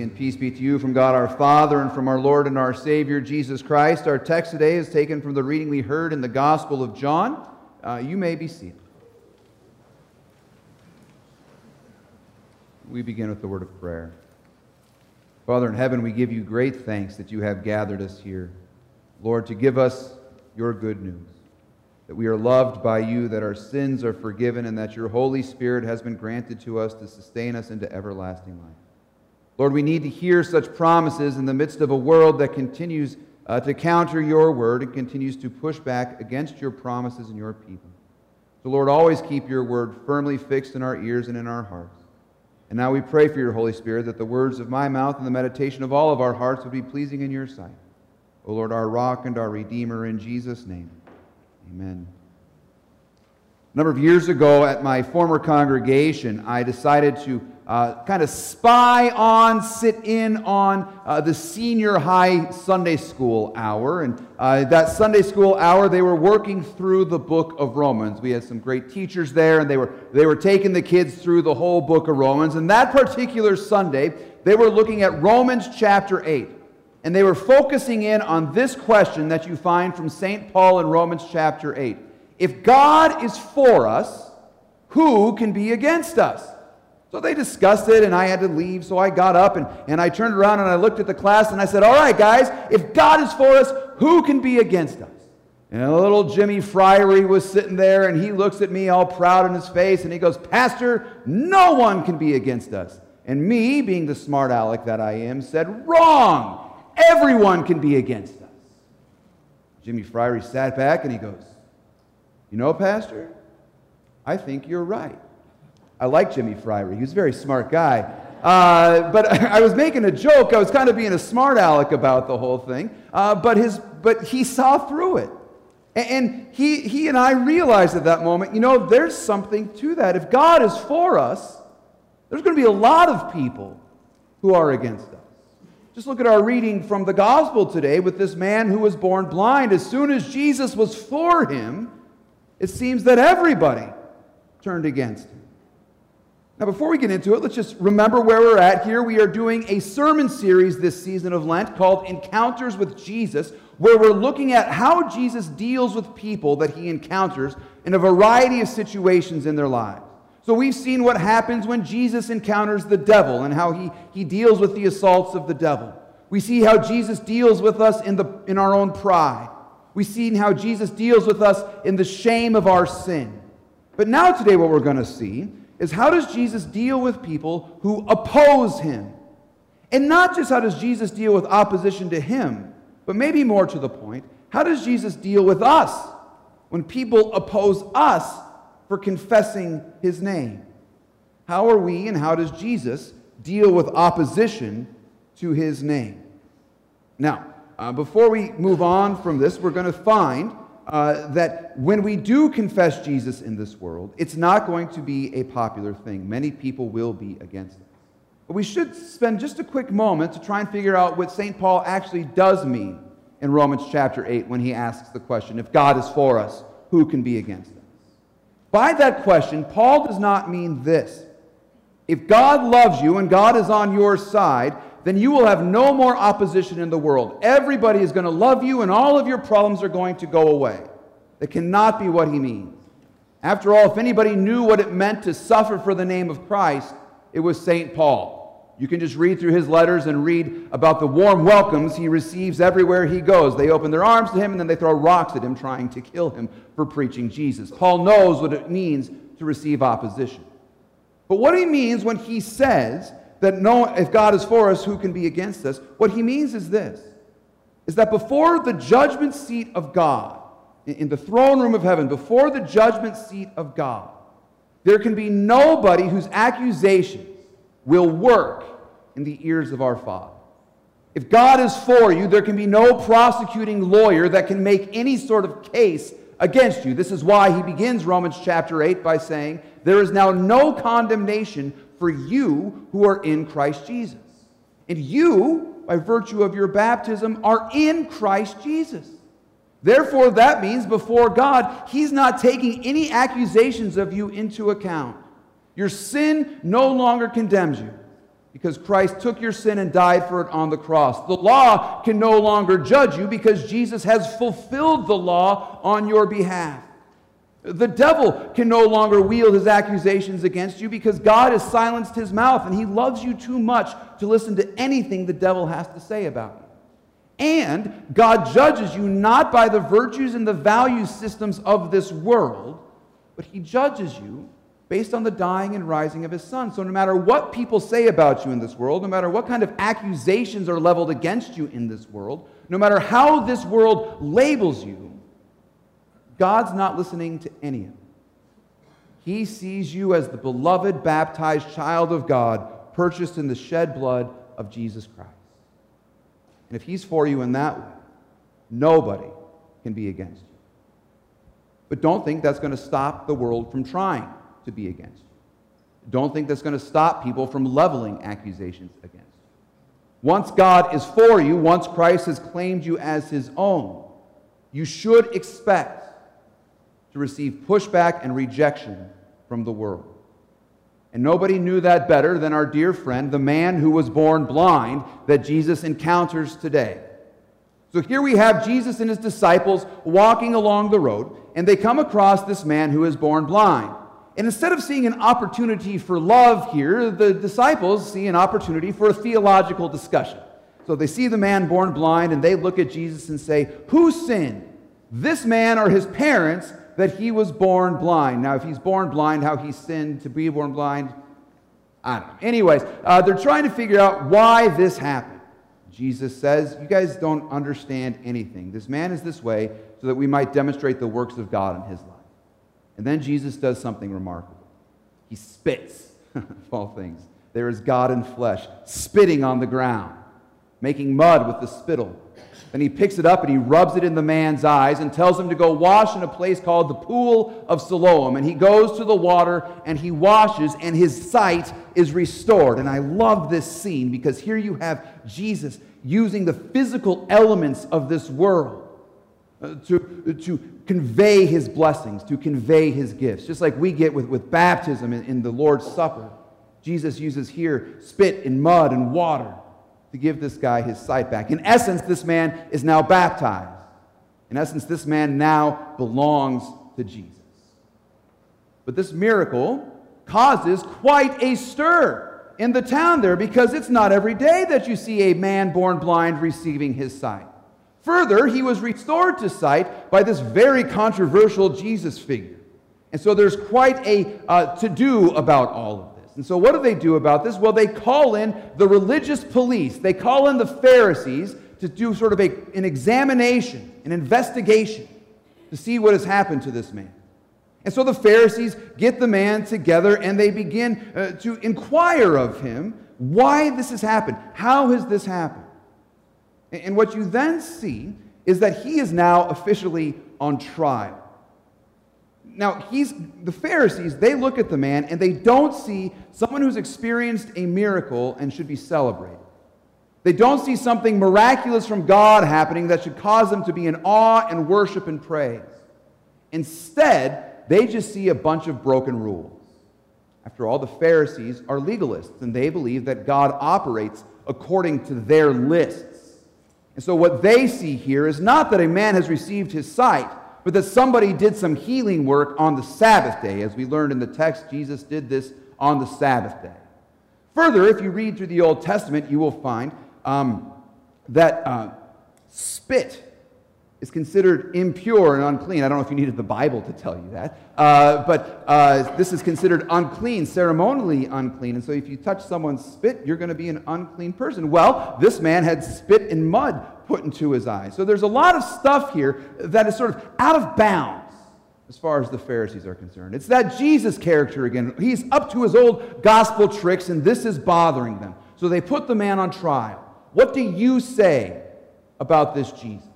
And peace be to you from God our Father and from our Lord and our Savior Jesus Christ. Our text today is taken from the reading we heard in the Gospel of John. Uh, you may be seated. We begin with the word of prayer. Father in heaven, we give you great thanks that you have gathered us here, Lord, to give us your good news that we are loved by you, that our sins are forgiven, and that your Holy Spirit has been granted to us to sustain us into everlasting life. Lord, we need to hear such promises in the midst of a world that continues uh, to counter your word and continues to push back against your promises and your people. So, Lord, always keep your word firmly fixed in our ears and in our hearts. And now we pray for your Holy Spirit that the words of my mouth and the meditation of all of our hearts would be pleasing in your sight. O Lord, our rock and our redeemer, in Jesus' name. Amen. A number of years ago at my former congregation, I decided to uh, kind of spy on, sit in on uh, the senior high Sunday school hour. And uh, that Sunday school hour, they were working through the book of Romans. We had some great teachers there, and they were, they were taking the kids through the whole book of Romans. And that particular Sunday, they were looking at Romans chapter 8. And they were focusing in on this question that you find from St. Paul in Romans chapter 8. If God is for us, who can be against us? So they discussed it, and I had to leave. So I got up and, and I turned around and I looked at the class and I said, All right, guys, if God is for us, who can be against us? And little Jimmy Fryery was sitting there, and he looks at me all proud in his face, and he goes, Pastor, no one can be against us. And me, being the smart aleck that I am, said, Wrong! Everyone can be against us. Jimmy Fryery sat back and he goes, You know, Pastor, I think you're right. I like Jimmy Fryer. He was a very smart guy. Uh, but I was making a joke. I was kind of being a smart aleck about the whole thing. Uh, but, his, but he saw through it. And he, he and I realized at that moment, you know, there's something to that. If God is for us, there's going to be a lot of people who are against us. Just look at our reading from the gospel today with this man who was born blind. As soon as Jesus was for him, it seems that everybody turned against him. Now, before we get into it, let's just remember where we're at here. We are doing a sermon series this season of Lent called Encounters with Jesus, where we're looking at how Jesus deals with people that he encounters in a variety of situations in their lives. So we've seen what happens when Jesus encounters the devil and how he, he deals with the assaults of the devil. We see how Jesus deals with us in, the, in our own pride. We've seen how Jesus deals with us in the shame of our sin. But now, today, what we're going to see is how does Jesus deal with people who oppose him? And not just how does Jesus deal with opposition to him, but maybe more to the point, how does Jesus deal with us when people oppose us for confessing his name. How are we and how does Jesus deal with opposition to his name? Now, uh, before we move on from this, we're going to find uh, that when we do confess Jesus in this world, it's not going to be a popular thing. Many people will be against it. But we should spend just a quick moment to try and figure out what St. Paul actually does mean in Romans chapter 8 when he asks the question if God is for us, who can be against us? By that question, Paul does not mean this. If God loves you and God is on your side, then you will have no more opposition in the world. Everybody is going to love you and all of your problems are going to go away. That cannot be what he means. After all, if anybody knew what it meant to suffer for the name of Christ, it was St. Paul. You can just read through his letters and read about the warm welcomes he receives everywhere he goes. They open their arms to him and then they throw rocks at him, trying to kill him for preaching Jesus. Paul knows what it means to receive opposition. But what he means when he says that no, if God is for us, who can be against us? What he means is this is that before the judgment seat of God, in the throne room of heaven, before the judgment seat of God, there can be nobody whose accusations will work in the ears of our Father. If God is for you, there can be no prosecuting lawyer that can make any sort of case against you. This is why he begins Romans chapter 8 by saying, There is now no condemnation for you who are in Christ Jesus. And you, by virtue of your baptism, are in Christ Jesus. Therefore, that means before God, He's not taking any accusations of you into account. Your sin no longer condemns you. because Christ took your sin and died for it on the cross. The law can no longer judge you because Jesus has fulfilled the law on your behalf. The devil can no longer wield his accusations against you because God has silenced his mouth and he loves you too much to listen to anything the devil has to say about you. And God judges you not by the virtues and the value systems of this world, but he judges you based on the dying and rising of his son. So no matter what people say about you in this world, no matter what kind of accusations are leveled against you in this world, no matter how this world labels you, God's not listening to any of it. He sees you as the beloved, baptized child of God, purchased in the shed blood of Jesus Christ. And if He's for you in that way, nobody can be against you. But don't think that's going to stop the world from trying to be against you. Don't think that's going to stop people from leveling accusations against you. Once God is for you, once Christ has claimed you as His own, you should expect to receive pushback and rejection from the world. And nobody knew that better than our dear friend, the man who was born blind, that Jesus encounters today. So here we have Jesus and his disciples walking along the road, and they come across this man who is born blind. And instead of seeing an opportunity for love here, the disciples see an opportunity for a theological discussion. So they see the man born blind, and they look at Jesus and say, Who sinned, this man or his parents, that he was born blind. Now, if he's born blind, how he sinned to be born blind, I don't know. Anyways, uh, they're trying to figure out why this happened. Jesus says, You guys don't understand anything. This man is this way so that we might demonstrate the works of God in his life. And then Jesus does something remarkable. He spits, of all things. There is God in flesh, spitting on the ground, making mud with the spittle then he picks it up and he rubs it in the man's eyes and tells him to go wash in a place called the Pool of Siloam. And he goes to the water and he washes, and his sight is restored. And I love this scene because here you have Jesus using the physical elements of this world uh, to, to convey his blessings, to convey his gifts, just like we get with, with baptism in, in the Lord's Supper. Jesus uses here spit and mud and water to give this guy his sight back. In essence, this man is now baptized. In essence, this man now belongs to Jesus. But this miracle causes quite a stir in the town there because it's not every day that you see a man born blind receiving his sight. Further, he was restored to sight by this very controversial Jesus figure. And so there's quite a uh, to do about all of and so, what do they do about this? Well, they call in the religious police, they call in the Pharisees to do sort of a, an examination, an investigation to see what has happened to this man. And so the Pharisees get the man together and they begin uh, to inquire of him why this has happened. How has this happened? And, and what you then see is that he is now officially on trial now he's the pharisees they look at the man and they don't see someone who's experienced a miracle and should be celebrated. They don't see something miraculous from god happening that should cause them to be in awe and worship and praise. Instead they just see a bunch of broken rules. After all the pharisees are legalists and they believe that god operates according to their lists. And so what they see here is not that a man has received his sight but that somebody did some healing work on the Sabbath day. As we learned in the text, Jesus did this on the Sabbath day. Further, if you read through the Old Testament, you will find um, that uh, spit is considered impure and unclean. I don't know if you needed the Bible to tell you that, uh, but uh, this is considered unclean, ceremonially unclean. And so if you touch someone's spit, you're going to be an unclean person. Well, this man had spit and mud put into his eyes. So there's a lot of stuff here that is sort of out of bounds as far as the Pharisees are concerned. It's that Jesus character again. He's up to his old gospel tricks, and this is bothering them. So they put the man on trial. What do you say about this Jesus?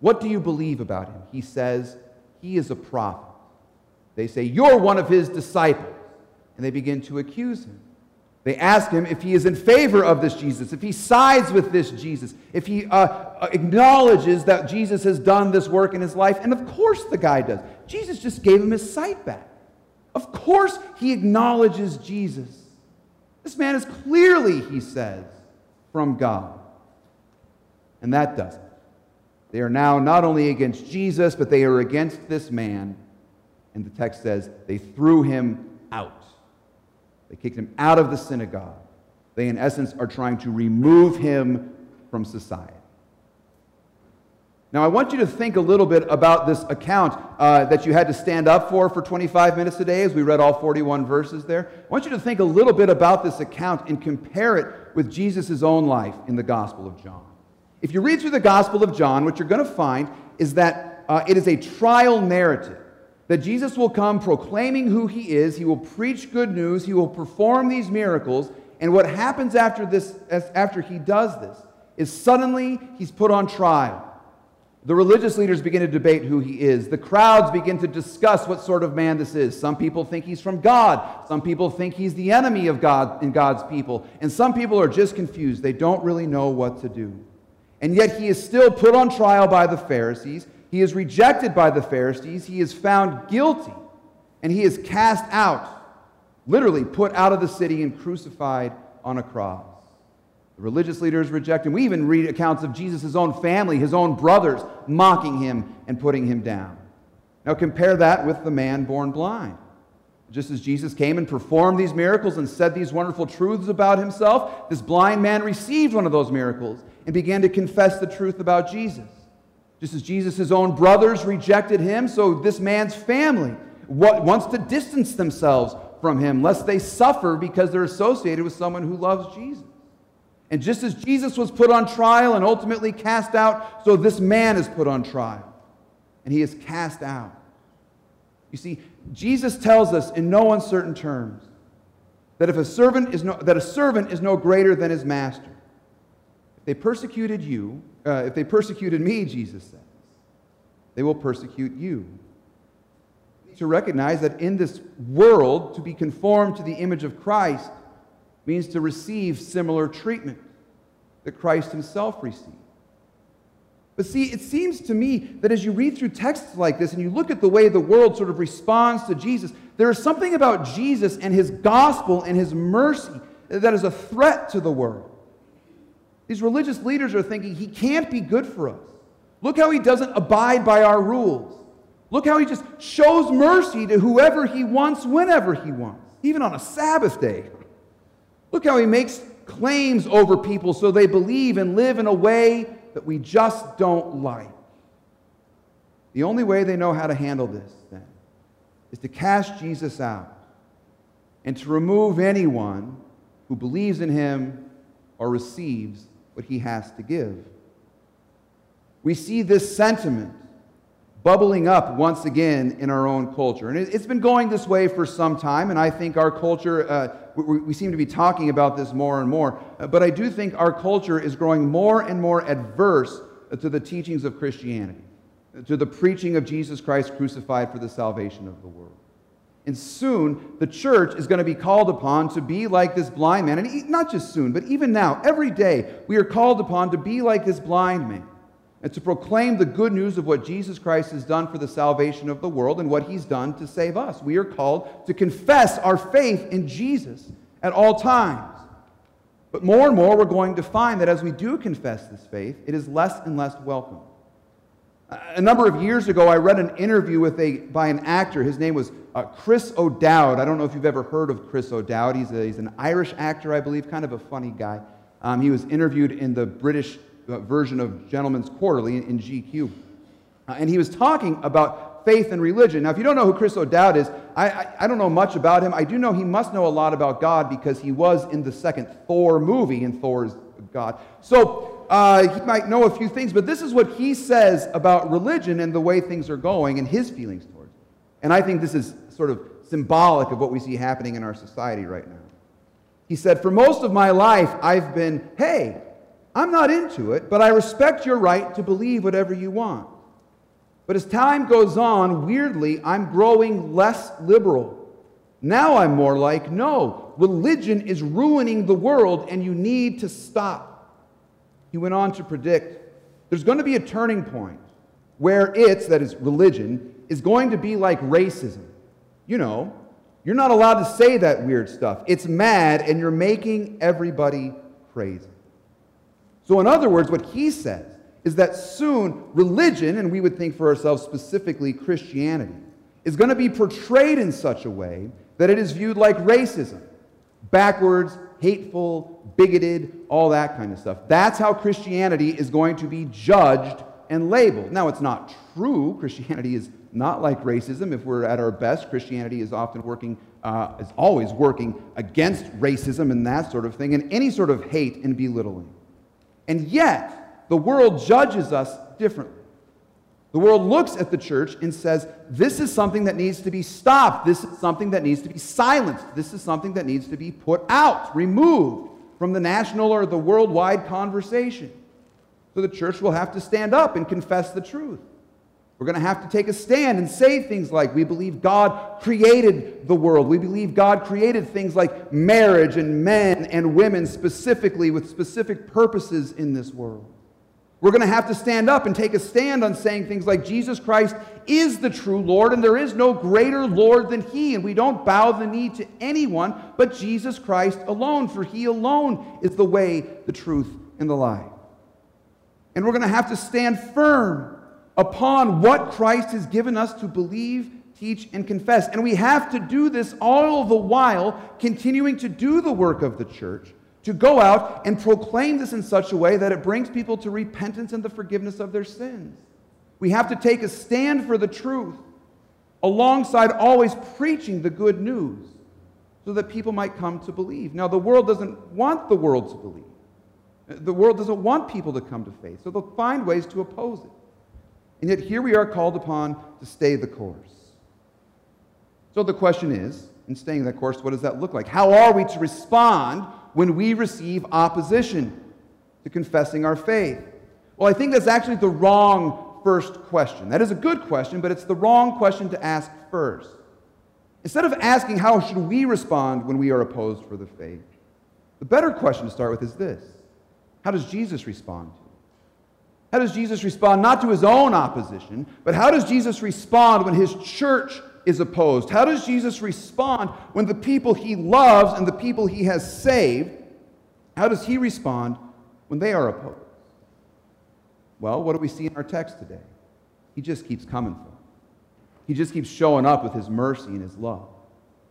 What do you believe about him? He says, He is a prophet. They say, You're one of his disciples. And they begin to accuse him. They ask him if he is in favor of this Jesus, if he sides with this Jesus, if he uh, uh, acknowledges that Jesus has done this work in his life. And of course the guy does. Jesus just gave him his sight back. Of course he acknowledges Jesus. This man is clearly, he says, from God. And that does it. They are now not only against Jesus, but they are against this man. And the text says they threw him out. They kicked him out of the synagogue. They, in essence, are trying to remove him from society. Now, I want you to think a little bit about this account uh, that you had to stand up for for 25 minutes a day as we read all 41 verses there. I want you to think a little bit about this account and compare it with Jesus' own life in the Gospel of John. If you read through the Gospel of John, what you're going to find is that uh, it is a trial narrative. That Jesus will come proclaiming who he is, he will preach good news, he will perform these miracles, and what happens after this after he does this is suddenly he's put on trial. The religious leaders begin to debate who he is. The crowds begin to discuss what sort of man this is. Some people think he's from God. Some people think he's the enemy of God and God's people. And some people are just confused. They don't really know what to do. And yet he is still put on trial by the Pharisees. He is rejected by the Pharisees. He is found guilty. And he is cast out, literally put out of the city and crucified on a cross. The religious leaders reject him. We even read accounts of Jesus' own family, his own brothers, mocking him and putting him down. Now compare that with the man born blind. Just as Jesus came and performed these miracles and said these wonderful truths about himself, this blind man received one of those miracles and began to confess the truth about Jesus. Just as Jesus' own brothers rejected him, so this man's family wants to distance themselves from him, lest they suffer because they're associated with someone who loves Jesus. And just as Jesus was put on trial and ultimately cast out, so this man is put on trial and he is cast out. You see, Jesus tells us in no uncertain terms that if a servant is no, that a servant is no greater than his master. If they persecuted you, uh, if they persecuted me, Jesus says, they will persecute you. To recognize that in this world, to be conformed to the image of Christ means to receive similar treatment that Christ himself received. But see, it seems to me that as you read through texts like this and you look at the way the world sort of responds to Jesus, there is something about Jesus and his gospel and his mercy that is a threat to the world. These religious leaders are thinking he can't be good for us. Look how he doesn't abide by our rules. Look how he just shows mercy to whoever he wants, whenever he wants, even on a Sabbath day. Look how he makes claims over people so they believe and live in a way that we just don't like. The only way they know how to handle this, then, is to cast Jesus out and to remove anyone who believes in him or receives what he has to give. We see this sentiment bubbling up once again in our own culture. And it's been going this way for some time, and I think our culture, uh, we, seem to be talking about this more and more, uh, but I do think our culture is growing more and more adverse to the teachings of Christianity, to the preaching of Jesus Christ crucified for the salvation of the world. And soon, the church is going to be called upon to be like this blind man. And not just soon, but even now, every day, we are called upon to be like this blind man and to proclaim the good news of what Jesus Christ has done for the salvation of the world and what he's done to save us. We are called to confess our faith in Jesus at all times. But more and more, we're going to find that as we do confess this faith, it is less and less welcome. A number of years ago, I read an interview with a, by an actor. His name was uh, Chris O'Dowd. I don't know if you've ever heard of Chris O'Dowd. He's, a, he's an Irish actor, I believe, kind of a funny guy. Um, he was interviewed in the British version of Gentleman's Quarterly in, GQ. Uh, and he was talking about faith and religion. Now, if you don't know who Chris O'Dowd is, I, I, I, don't know much about him. I do know he must know a lot about God because he was in the second Thor movie, and Thor's God. So uh, he might know a few things, but this is what he says about religion and the way things are going and his feelings towards it. And I think this is sort of symbolic of what we see happening in our society right now. He said, For most of my life, I've been, hey, I'm not into it, but I respect your right to believe whatever you want. But as time goes on, weirdly, I'm growing less liberal. Now I'm more like, no, religion is ruining the world and you need to stop. He went on to predict there's going to be a turning point where it's, that is religion, is going to be like racism. You know, You're not allowed to say that weird stuff. It's mad, and you're making everybody crazy. So, in other words, what he says is that soon religion, and we would think for ourselves specifically Christianity, is going to be portrayed in such a way that it is viewed like racism backwards, hateful, bigoted, all that kind of stuff. That's how Christianity is going to be judged and labeled. Now, it's not true. Christianity is not like racism. If we're at our best, Christianity is often working, uh, is always working against racism and that sort of thing, and any sort of hate and belittling. And yet, the world judges us differently. The world looks at the church and says, this is something that needs to be stopped. This is something that needs to be silenced. This is something that needs to be put out, removed from the national or the worldwide conversation. So the church will have to stand up and confess the truth. We're going to have to take a stand and say things like, we believe God created the world. We believe God created things like marriage and men and women specifically with specific purposes in this world. We're going to have to stand up and take a stand on saying things like Jesus Christ is the true Lord and there is no greater Lord than He. And we don't bow the knee to anyone but Jesus Christ alone, for He alone is the way, the truth, and the life. And we're going to have to stand firm upon what Christ has given us to believe, teach, and confess. And we have to do this all the while continuing to do the work of the church to go out and proclaim this in such a way that it brings people to repentance and the forgiveness of their sins. We have to take a stand for the truth alongside always preaching the good news so that people might come to believe. Now, the world doesn't want the world to believe. The world doesn't want people to come to faith, so they'll find ways to oppose it. And yet, here we are called upon to stay the course. So, the question is in staying that course, what does that look like? How are we to respond when we receive opposition to confessing our faith? Well, I think that's actually the wrong first question. That is a good question, but it's the wrong question to ask first. Instead of asking how should we respond when we are opposed for the faith, the better question to start with is this How does Jesus respond? How does Jesus respond not to his own opposition, but how does Jesus respond when his church is opposed? How does Jesus respond when the people he loves and the people he has saved, how does he respond when they are opposed? Well, what do we see in our text today? He just keeps coming for them. He just keeps showing up with his mercy and his love.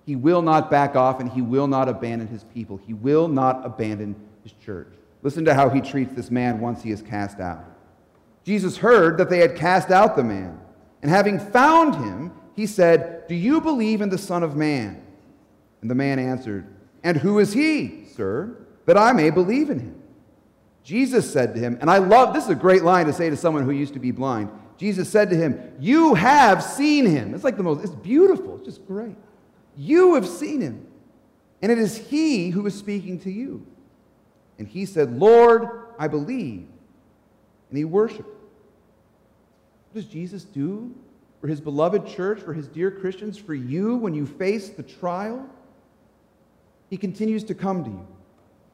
He will not back off and he will not abandon his people. He will not abandon his church. Listen to how he treats this man once he is cast out. Jesus heard that they had cast out the man, and having found him, he said, Do you believe in the Son of Man? And the man answered, And who is he, sir, that I may believe in him? Jesus said to him, and I love this is a great line to say to someone who used to be blind. Jesus said to him, You have seen him. It's like the most, it's beautiful. It's just great. You have seen him. And it is he who is speaking to you. And he said, Lord, I believe. And he worshiped. Does Jesus do for his beloved church, for his dear Christians, for you when you face the trial, he continues to come to you,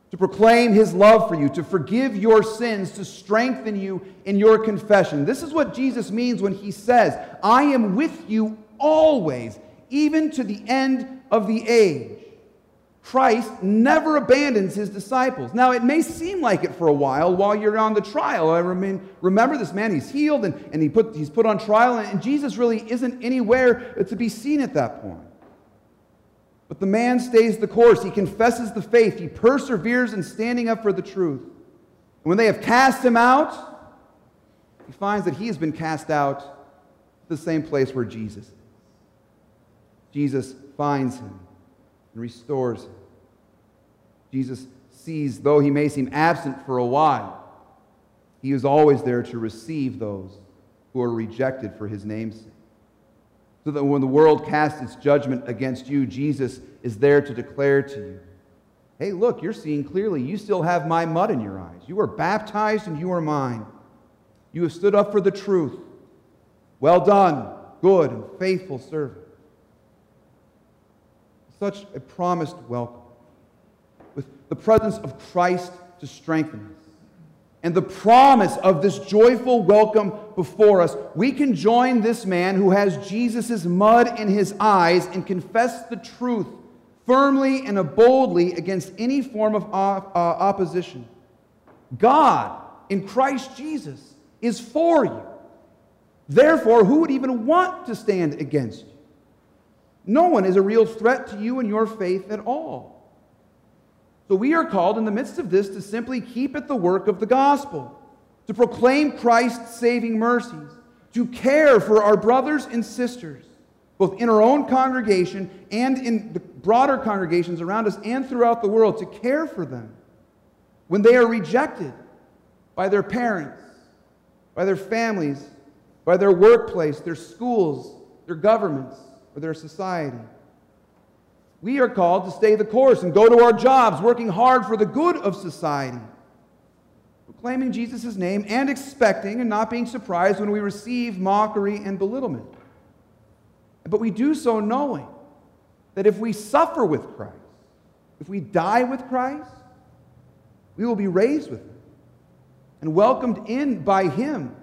to proclaim his love for you, to forgive your sins, to strengthen you in your confession. This is what Jesus means when he says, I am with you always, even to the end of the age. Christ never abandons his disciples. Now, it may seem like it for a while while you're on the trial. I remain, remember this man, he's healed and, and he put, he's put on trial, and Jesus really isn't anywhere to be seen at that point. But the man stays the course. He confesses the faith, he perseveres in standing up for the truth. And when they have cast him out, he finds that he has been cast out the same place where Jesus is. Jesus finds him and restores him. Jesus sees, though he may seem absent for a while, he is always there to receive those who are rejected for his name's sake. So that when the world casts its judgment against you, Jesus is there to declare to you, hey, look, you're seeing clearly. You still have my mud in your eyes. You are baptized and you are mine. You have stood up for the truth. Well done, good and faithful servant such a promised welcome, with the presence of Christ to strengthen us, and the promise of this joyful welcome before us, we can join this man who has Jesus' mud in his eyes and confess the truth firmly and boldly against any form of uh, opposition. God, in Christ Jesus, is for you. Therefore, who would even want to stand against you? No one is a real threat to you and your faith at all. So we are called in the midst of this to simply keep at the work of the gospel, to proclaim Christ's saving mercies, to care for our brothers and sisters, both in our own congregation and in the broader congregations around us and throughout the world, to care for them when they are rejected by their parents, by their families, by their workplace, their schools, their governments, or their society. We are called to stay the course and go to our jobs, working hard for the good of society, proclaiming Jesus' name and expecting and not being surprised when we receive mockery and belittlement. But we do so knowing that if we suffer with Christ, if we die with Christ, we will be raised with Him and welcomed in by Him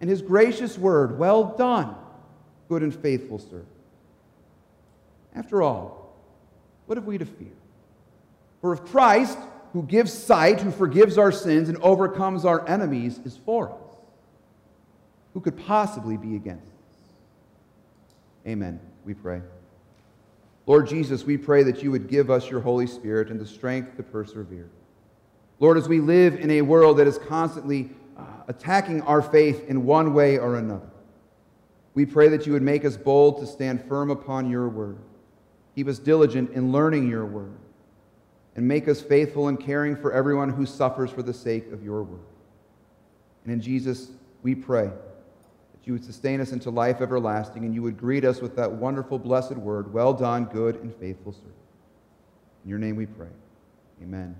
and His gracious word, Well done, good and faithful servant. After all, what have we to fear? For if Christ, who gives sight, who forgives our sins and overcomes our enemies, is for us, who could possibly be against us? Amen. We pray. Lord Jesus, we pray that you would give us your Holy Spirit and the strength to persevere. Lord, as we live in a world that is constantly uh, attacking our faith in one way or another, we pray that you would make us bold to stand firm upon your word. Keep us diligent in learning your word. And make us faithful in caring for everyone who suffers for the sake of your word. And in Jesus, we pray that you would sustain us into life everlasting and you would greet us with that wonderful, blessed word Well done, good and faithful servant. In your name we pray. Amen.